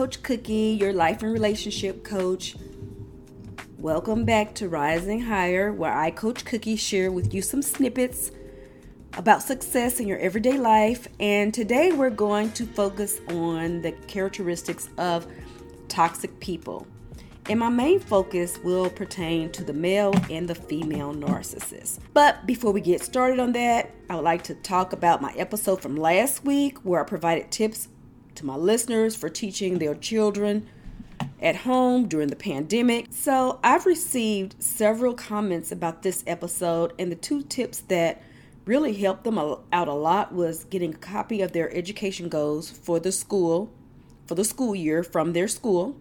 Coach Cookie, your life and relationship coach. Welcome back to Rising Higher, where I, Coach Cookie, share with you some snippets about success in your everyday life. And today we're going to focus on the characteristics of toxic people. And my main focus will pertain to the male and the female narcissist. But before we get started on that, I would like to talk about my episode from last week where I provided tips to my listeners for teaching their children at home during the pandemic. So I've received several comments about this episode, and the two tips that really helped them out a lot was getting a copy of their education goals for the school, for the school year from their school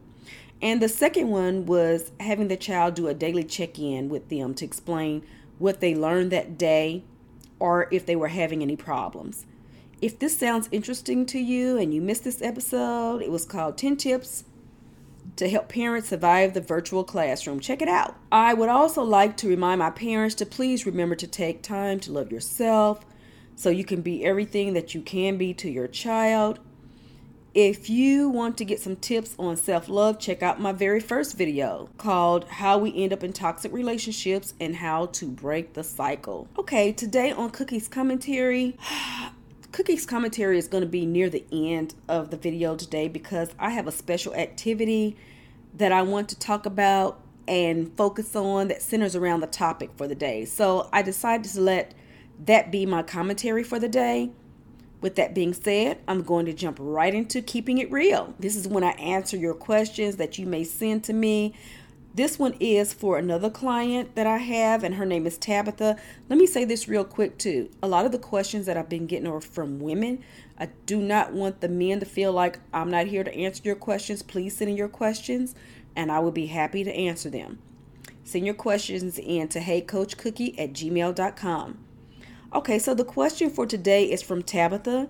and the second one was having the child do a daily check in with them to explain what they learned that day or if they were having any problems. If this sounds interesting to you and you missed this episode, it was called 10 Tips to Help Parents Survive the Virtual Classroom. Check it out. I would also like to remind my parents to please remember to take time to love yourself so you can be everything that you can be to your child if you want to get some tips on self love, check out my very first video called How We End Up in Toxic Relationships and How to Break the Cycle. Okay, today on Cookie's Commentary, Cookie's Commentary is going to be near the end of the video today because I have a special activity that I want to talk about and focus on that centers around the topic for the day. So I decided to let that be my commentary for the day. With that being said, I'm going to jump right into keeping it real. This is when I answer your questions that you may send to me. This one is for another client that I have, and her name is Tabitha. Let me say this real quick, too. A lot of the questions that I've been getting are from women. I do not want the men to feel like I'm not here to answer your questions. Please send in your questions, and I will be happy to answer them. Send your questions in to heycoachcookie at gmail.com. Okay, so the question for today is from Tabitha.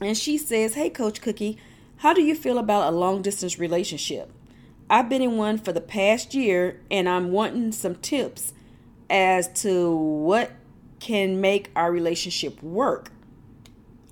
And she says, Hey, Coach Cookie, how do you feel about a long distance relationship? I've been in one for the past year and I'm wanting some tips as to what can make our relationship work.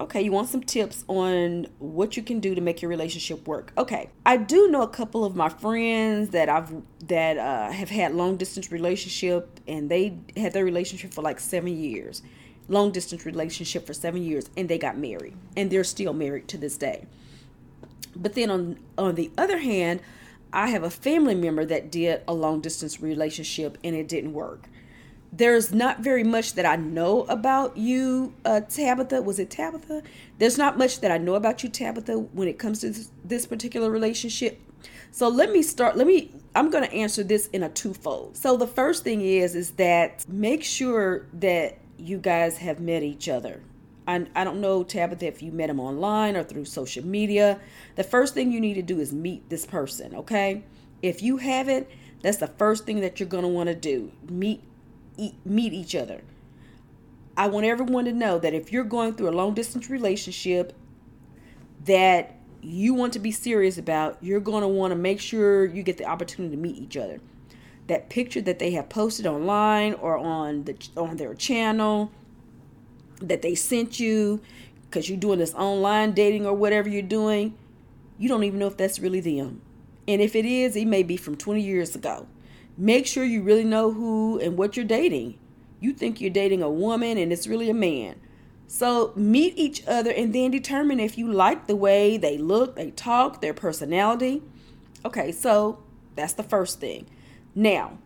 Okay, you want some tips on what you can do to make your relationship work. Okay, I do know a couple of my friends that I've that uh, have had long distance relationship, and they had their relationship for like seven years, long distance relationship for seven years, and they got married, and they're still married to this day. But then on on the other hand, I have a family member that did a long distance relationship, and it didn't work there's not very much that I know about you, uh, Tabitha. Was it Tabitha? There's not much that I know about you, Tabitha, when it comes to this, this particular relationship. So let me start. Let me. I'm going to answer this in a twofold. So the first thing is, is that make sure that you guys have met each other. I, I don't know, Tabitha, if you met him online or through social media. The first thing you need to do is meet this person, okay? If you haven't, that's the first thing that you're going to want to do. Meet meet each other. I want everyone to know that if you're going through a long distance relationship that you want to be serious about, you're going to want to make sure you get the opportunity to meet each other. That picture that they have posted online or on the on their channel that they sent you because you're doing this online dating or whatever you're doing, you don't even know if that's really them. And if it is, it may be from 20 years ago. Make sure you really know who and what you're dating. You think you're dating a woman and it's really a man. So meet each other and then determine if you like the way they look, they talk, their personality. Okay, so that's the first thing. Now,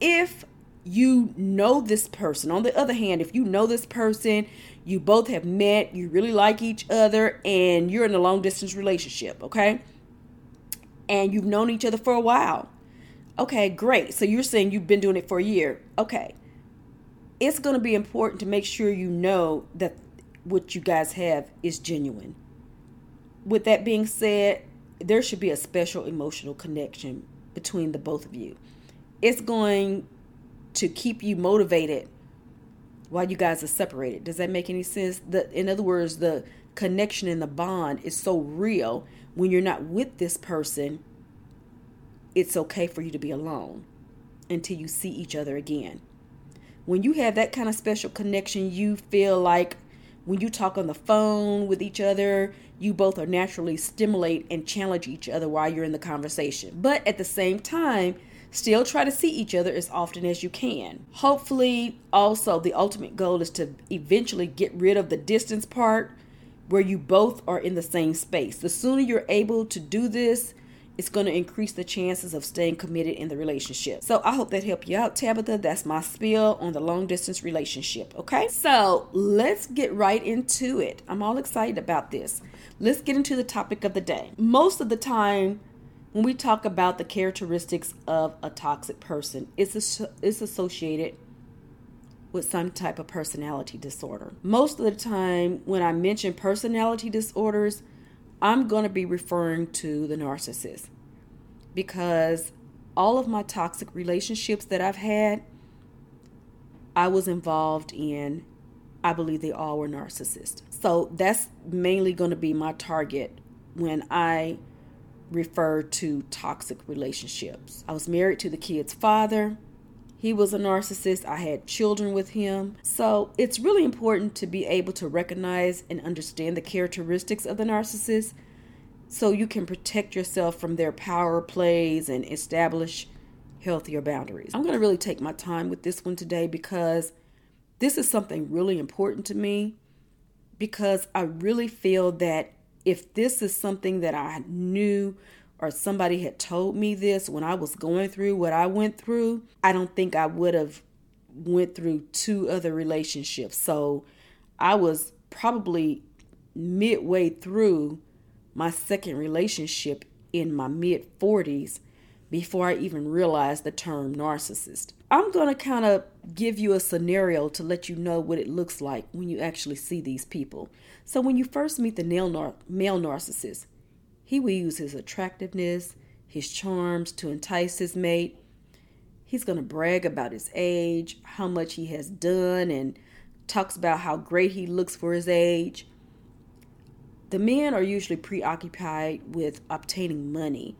if you know this person, on the other hand, if you know this person, you both have met, you really like each other, and you're in a long distance relationship, okay? And you've known each other for a while. Okay, great. So you're saying you've been doing it for a year. Okay. It's going to be important to make sure you know that what you guys have is genuine. With that being said, there should be a special emotional connection between the both of you. It's going to keep you motivated while you guys are separated. Does that make any sense? The in other words, the connection and the bond is so real when you're not with this person it's okay for you to be alone until you see each other again. When you have that kind of special connection, you feel like When you talk on the phone with each other, you both are naturally stimulate and challenge each other while you're in the conversation. But at the same time, still try to see each other as often as you can. Hopefully, also, the ultimate goal is to eventually get rid of the distance part where you both are in the same space. The sooner you're able to do this, it's going to increase the chances of staying committed in the relationship. So I hope that helped you out, Tabitha. That's my spiel on the long distance relationship. Okay, so let's get right into it. I'm all excited about this. Let's get into the topic of the day. Most of the time, when we talk about the characteristics of a toxic person, it's, it's associated with some type of personality disorder. Most of the time, when I mention personality disorders, I'm going to be referring to the narcissist because all of my toxic relationships that I've had, I was involved in. I believe they all were narcissists. So that's mainly going to be my target when I refer to toxic relationships. I was married to the kid's father. He was a narcissist. I had children with him. So it's really important to be able to recognize and understand the characteristics of the narcissist so you can protect yourself from their power plays and establish healthier boundaries. I'm going to really take my time with this one today because this is something really important to me because I really feel that if this is something that I knew or somebody had told me this when I was going through what I went through, I don't think I would have went through two other relationships. So I was probably midway through my second relationship in my mid 40s before I even realized the term narcissist. I'm going to kind of give you a scenario to let you know what it looks like when you actually see these people. So, when you first meet the male, nar- male narcissist, he will use his attractiveness, his charms to entice his mate. He's going to brag about his age, how much he has done, and talks about how great he looks for his age. The men are usually preoccupied with obtaining money,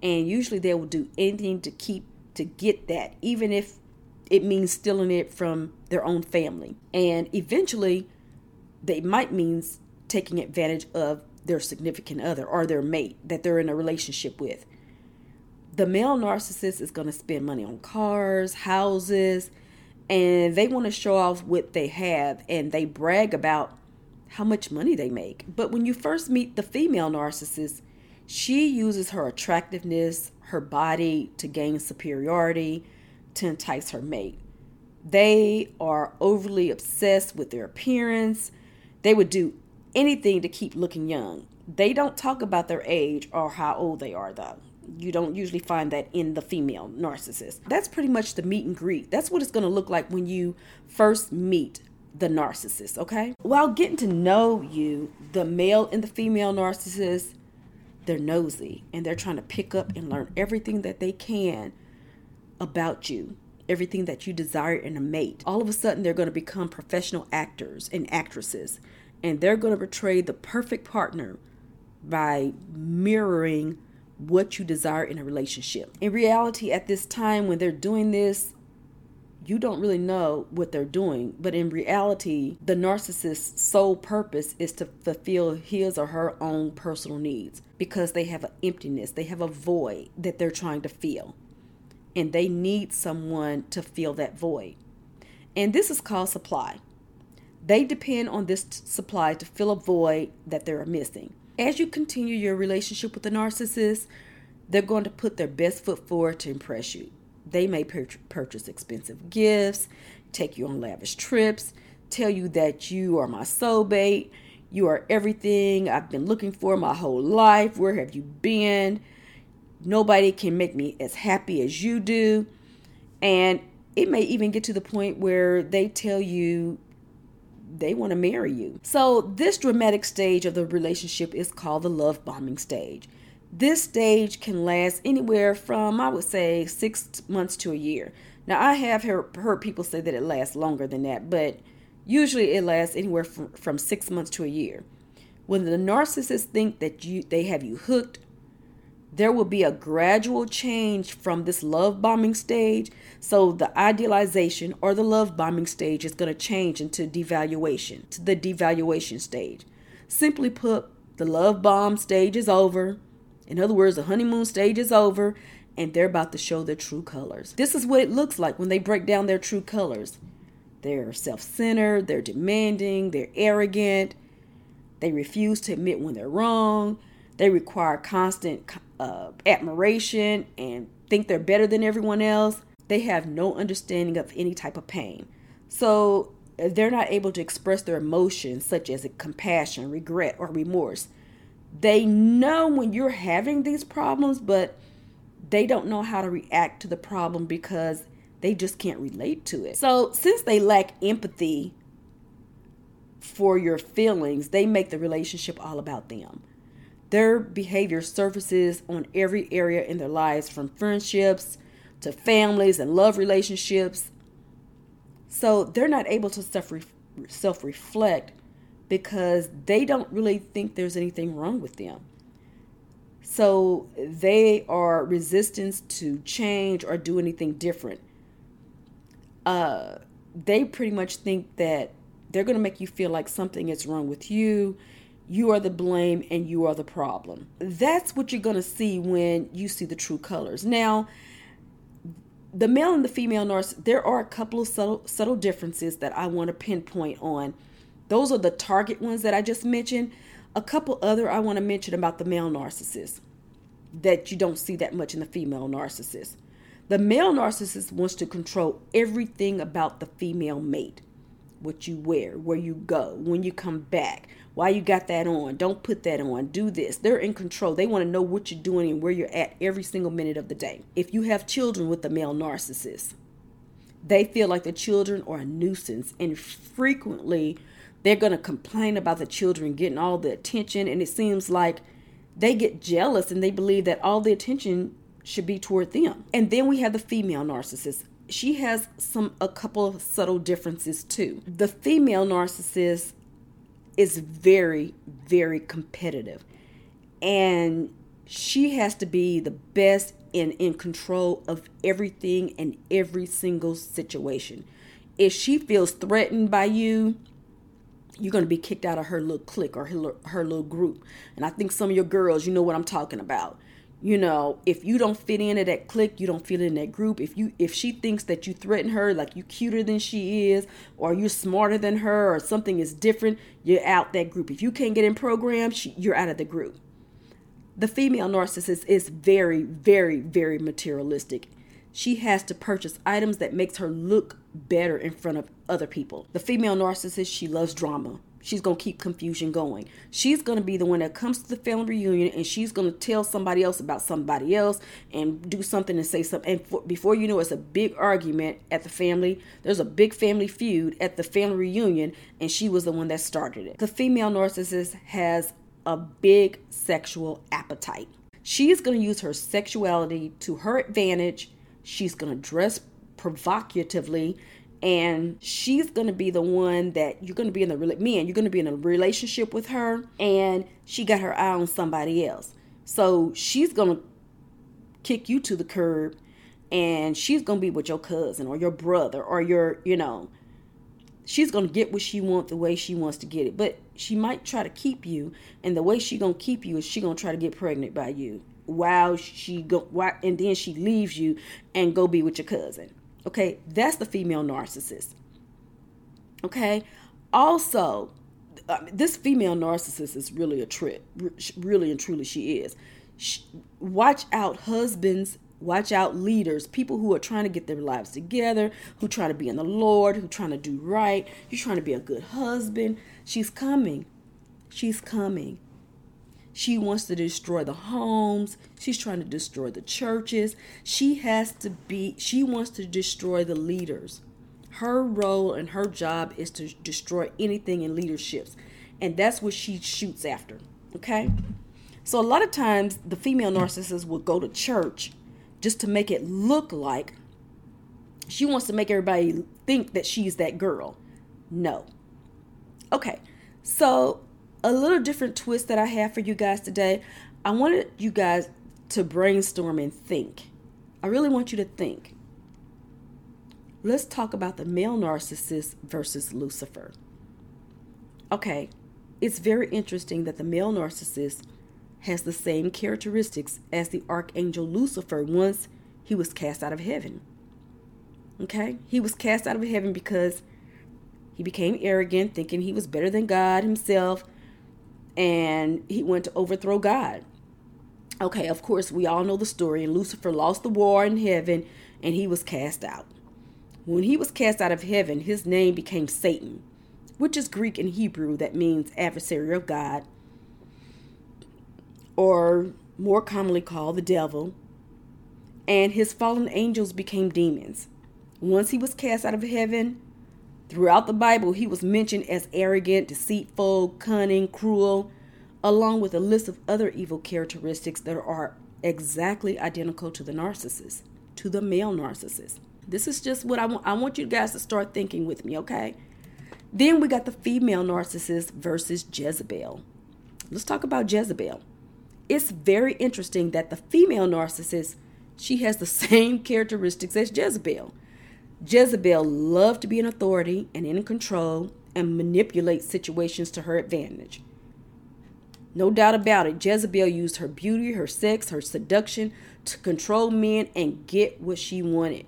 and usually they will do anything to keep to get that, even if it means stealing it from their own family. And eventually, they might means taking advantage of their significant other or their mate that they're in a relationship with. The male narcissist is going to spend money on cars, houses, and they want to show off what they have and they brag about how much money they make. But when you first meet the female narcissist, she uses her attractiveness, her body to gain superiority, to entice her mate. They are overly obsessed with their appearance. They would do anything to keep looking young. They don't talk about their age or how old they are, though. You don't usually find that in the female narcissist. That's pretty much the meet and greet. That's what it's going to look like when you first meet the narcissist, okay? While getting to know you, the male and the female narcissist, they're nosy and they're trying to pick up and learn everything that they can about you, everything that you desire in a mate. All of a sudden, they're going to become professional actors and actresses and they're going to portray the perfect partner by mirroring what you desire in a relationship. In reality, at this time when they're doing this, you don't really know what they're doing, but in reality, the narcissist's sole purpose is to fulfill his or her own personal needs because they have an emptiness, they have a void that they're trying to fill, and they need someone to fill that void. And this is called supply. They depend on this supply to fill a void that they're missing. As you continue your relationship with the narcissist, they're going to put their best foot forward to impress you. They may pur- purchase expensive gifts, take you on lavish trips, tell you that you are my soulmate, you are everything I've been looking for my whole life. Where have you been? Nobody can make me as happy as you do. And it may even get to the point where they tell you they want to marry you. So, this dramatic stage of the relationship is called the love bombing stage. This stage can last anywhere from, I would say, six months to a year. Now, I have heard, heard people say that it lasts longer than that, but usually it lasts anywhere from, from six months to a year. When the narcissists think that you they have you hooked, there will be a gradual change from this love bombing stage. So the idealization or the love bombing stage is going to change into devaluation, to the devaluation stage. Simply put, the love bomb stage is over. In other words, the honeymoon stage is over and they're about to show their true colors. This is what it looks like when they break down their true colors. They're self centered, they're demanding, they're arrogant, they refuse to admit when they're wrong, they require constant uh, admiration and think they're better than everyone else. They have no understanding of any type of pain. So they're not able to express their emotions, such as compassion, regret, or remorse. They know when you're having these problems, but they don't know how to react to the problem because they just can't relate to it. So, since they lack empathy for your feelings, they make the relationship all about them. Their behavior surfaces on every area in their lives from friendships to families and love relationships. So they're not able to self reflect because they don't really think there's anything wrong with them. So they are resistant to change or do anything different. Uh, they pretty much think that they're going to make you feel like something is wrong with you you are the blame and you are the problem. That's what you're going to see when you see the true colors. Now, the male and the female nurse, there are a couple of subtle, subtle differences that I want to pinpoint on. Those are the target ones that I just mentioned. A couple other I want to mention about the male narcissist that you don't see that much in the female narcissist. The male narcissist wants to control everything about the female mate what you wear, where you go, when you come back, why you got that on, don't put that on, do this. They're in control. They want to know what you're doing and where you're at every single minute of the day. If you have children with the male narcissist, they feel like the children are a nuisance and frequently they're going to complain about the children getting all the attention and it seems like they get jealous and they believe that all the attention should be toward them. And then we have the female narcissist she has some a couple of subtle differences too. The female narcissist is very very competitive and she has to be the best and in control of everything and every single situation. If she feels threatened by you, you're going to be kicked out of her little clique or her, her little group. And I think some of your girls, you know what I'm talking about you know if you don't fit into that clique you don't fit in that group if you if she thinks that you threaten her like you're cuter than she is or you're smarter than her or something is different you're out that group if you can't get in programs you're out of the group the female narcissist is very very very materialistic she has to purchase items that makes her look better in front of other people the female narcissist she loves drama she's going to keep confusion going. She's going to be the one that comes to the family reunion and she's going to tell somebody else about somebody else and do something and say something. And for, before you know, it's a big argument at the family. There's a big family feud at the family reunion, and she was the one that started it. The female narcissist has a big sexual appetite. She is going to use her sexuality to her advantage. She's going to dress provocatively and she's going to be the one that you're going to be in the man you're going to be in a relationship with her and she got her eye on somebody else so she's going to kick you to the curb and she's going to be with your cousin or your brother or your you know she's going to get what she wants the way she wants to get it but she might try to keep you and the way she going to keep you is she going to try to get pregnant by you while she go and then she leaves you and go be with your cousin Okay, that's the female narcissist. Okay, also, this female narcissist is really a trip. Really and truly, she is. Watch out, husbands. Watch out, leaders. People who are trying to get their lives together, who try to be in the Lord, who trying to do right. You're trying to be a good husband. She's coming. She's coming. She wants to destroy the homes. She's trying to destroy the churches. She has to be, she wants to destroy the leaders. Her role and her job is to destroy anything in leaderships. And that's what she shoots after. Okay? So a lot of times the female narcissist will go to church just to make it look like she wants to make everybody think that she's that girl. No. Okay. So a little different twist that I have for you guys today. I wanted you guys to brainstorm and think. I really want you to think. Let's talk about the male narcissist versus Lucifer. Okay, it's very interesting that the male narcissist has the same characteristics as the archangel Lucifer once he was cast out of heaven. Okay? He was cast out of heaven because he became arrogant, thinking he was better than God himself, and he went to overthrow God. Okay, of course, we all know the story, and Lucifer lost the war in heaven and he was cast out. When he was cast out of heaven, his name became Satan, which is Greek and Hebrew that means adversary of God, or more commonly called the devil. And his fallen angels became demons. Once he was cast out of heaven, throughout the Bible, he was mentioned as arrogant, deceitful, cunning, cruel, along with a list of other evil characteristics that are exactly identical to the narcissist, to the male narcissist. This is just what I want. I want you guys to start thinking with me, okay? Then we got the female narcissist versus Jezebel. Let's talk about Jezebel. It's very interesting that the female narcissist, she has the same characteristics as Jezebel. Jezebel loved to be an authority and in control and manipulate situations to her advantage. No doubt about it, Jezebel used her beauty, her sex, her seduction to control men and get what she wanted.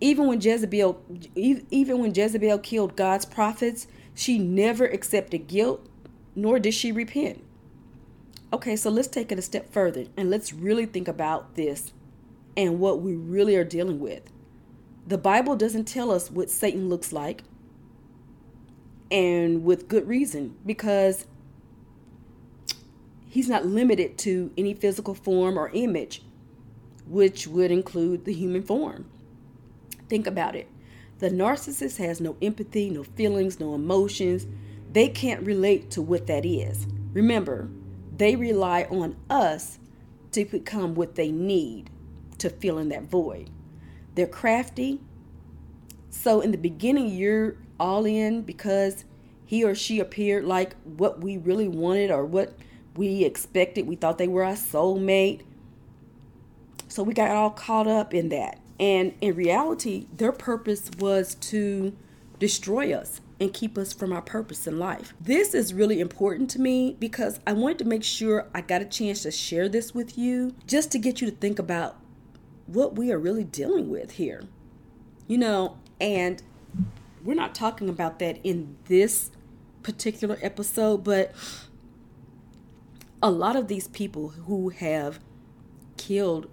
Even when Jezebel even when Jezebel killed God's prophets, she never accepted guilt nor did she repent. Okay, so let's take it a step further and let's really think about this and what we really are dealing with. The Bible doesn't tell us what Satan looks like, and with good reason, because he's not limited to any physical form or image, which would include the human form. Think about it. The narcissist has no empathy, no feelings, no emotions. They can't relate to what that is. Remember, they rely on us to become what they need to fill in that void. They're crafty. So in the beginning, you're all in because he or she appeared like what we really wanted or what we expected. We thought they were our soulmate. So we got all caught up in that. And in reality, their purpose was to destroy us and keep us from our purpose in life. This is really important to me because I wanted to make sure I got a chance to share this with you just to get you to think about what we are really dealing with here. You know, and we're not talking about that in this particular episode, but a lot of these people who have killed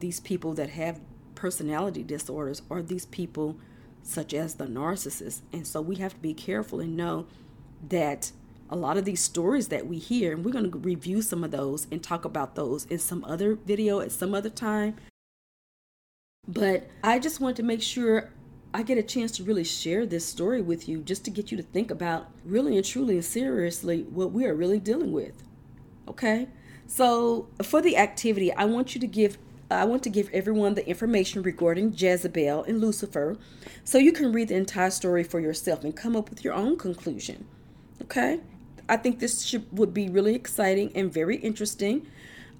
these people that have personality disorders are these people such as the narcissist. And so we have to be careful and know that a lot of these stories that we hear, and we're going to review some of those and talk about those in some other video at some other time. But I just want to make sure I get a chance to really share this story with you just to get you to think about really and truly and seriously what we are really dealing with. Okay? So, for the activity, I want you to give I want to give everyone the information regarding Jezebel and Lucifer so you can read the entire story for yourself and come up with your own conclusion. Okay? I think this should, would be really exciting and very interesting.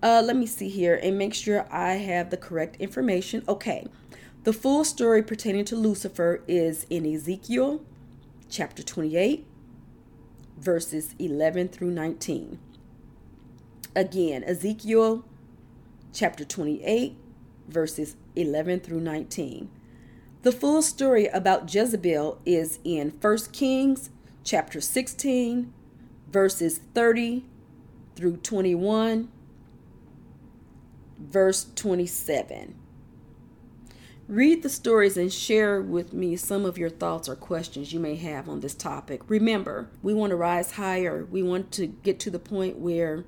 Uh, let me see here and make sure I have the correct information. Okay. The full story pertaining to Lucifer is in Ezekiel chapter 28, verses 11 through 19. Again, Ezekiel chapter 28, verses 11 through 19. The full story about Jezebel is in 1 Kings chapter 16, verses 30 through 21, verse 27. Read the stories and share with me some of your thoughts or questions you may have on this topic. Remember, we want to rise higher. We want to get to the point where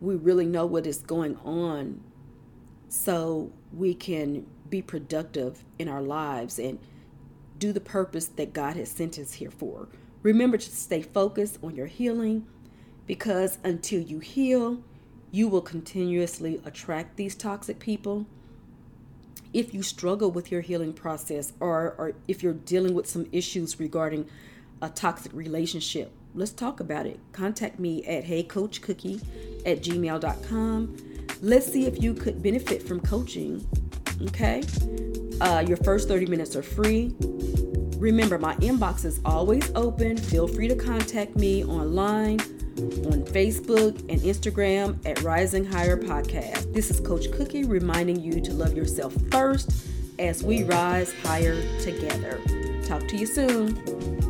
we really know what is going on so we can be productive in our lives and do the purpose that God has sent us here for. Remember to stay focused on your healing because until you heal, you will continuously attract these toxic people if you struggle with your healing process or, or if you're dealing with some issues regarding a toxic relationship, let's talk about it. Contact me at heycoachcookie at gmail.com. Let's see if you could benefit from coaching. Okay? Uh, your first 30 minutes are free. Remember, my inbox is always open. Feel free to contact me online on Facebook and Instagram at Rising Higher Podcast. This is Coach Cookie reminding you to love yourself first as we rise higher together. Talk to you soon.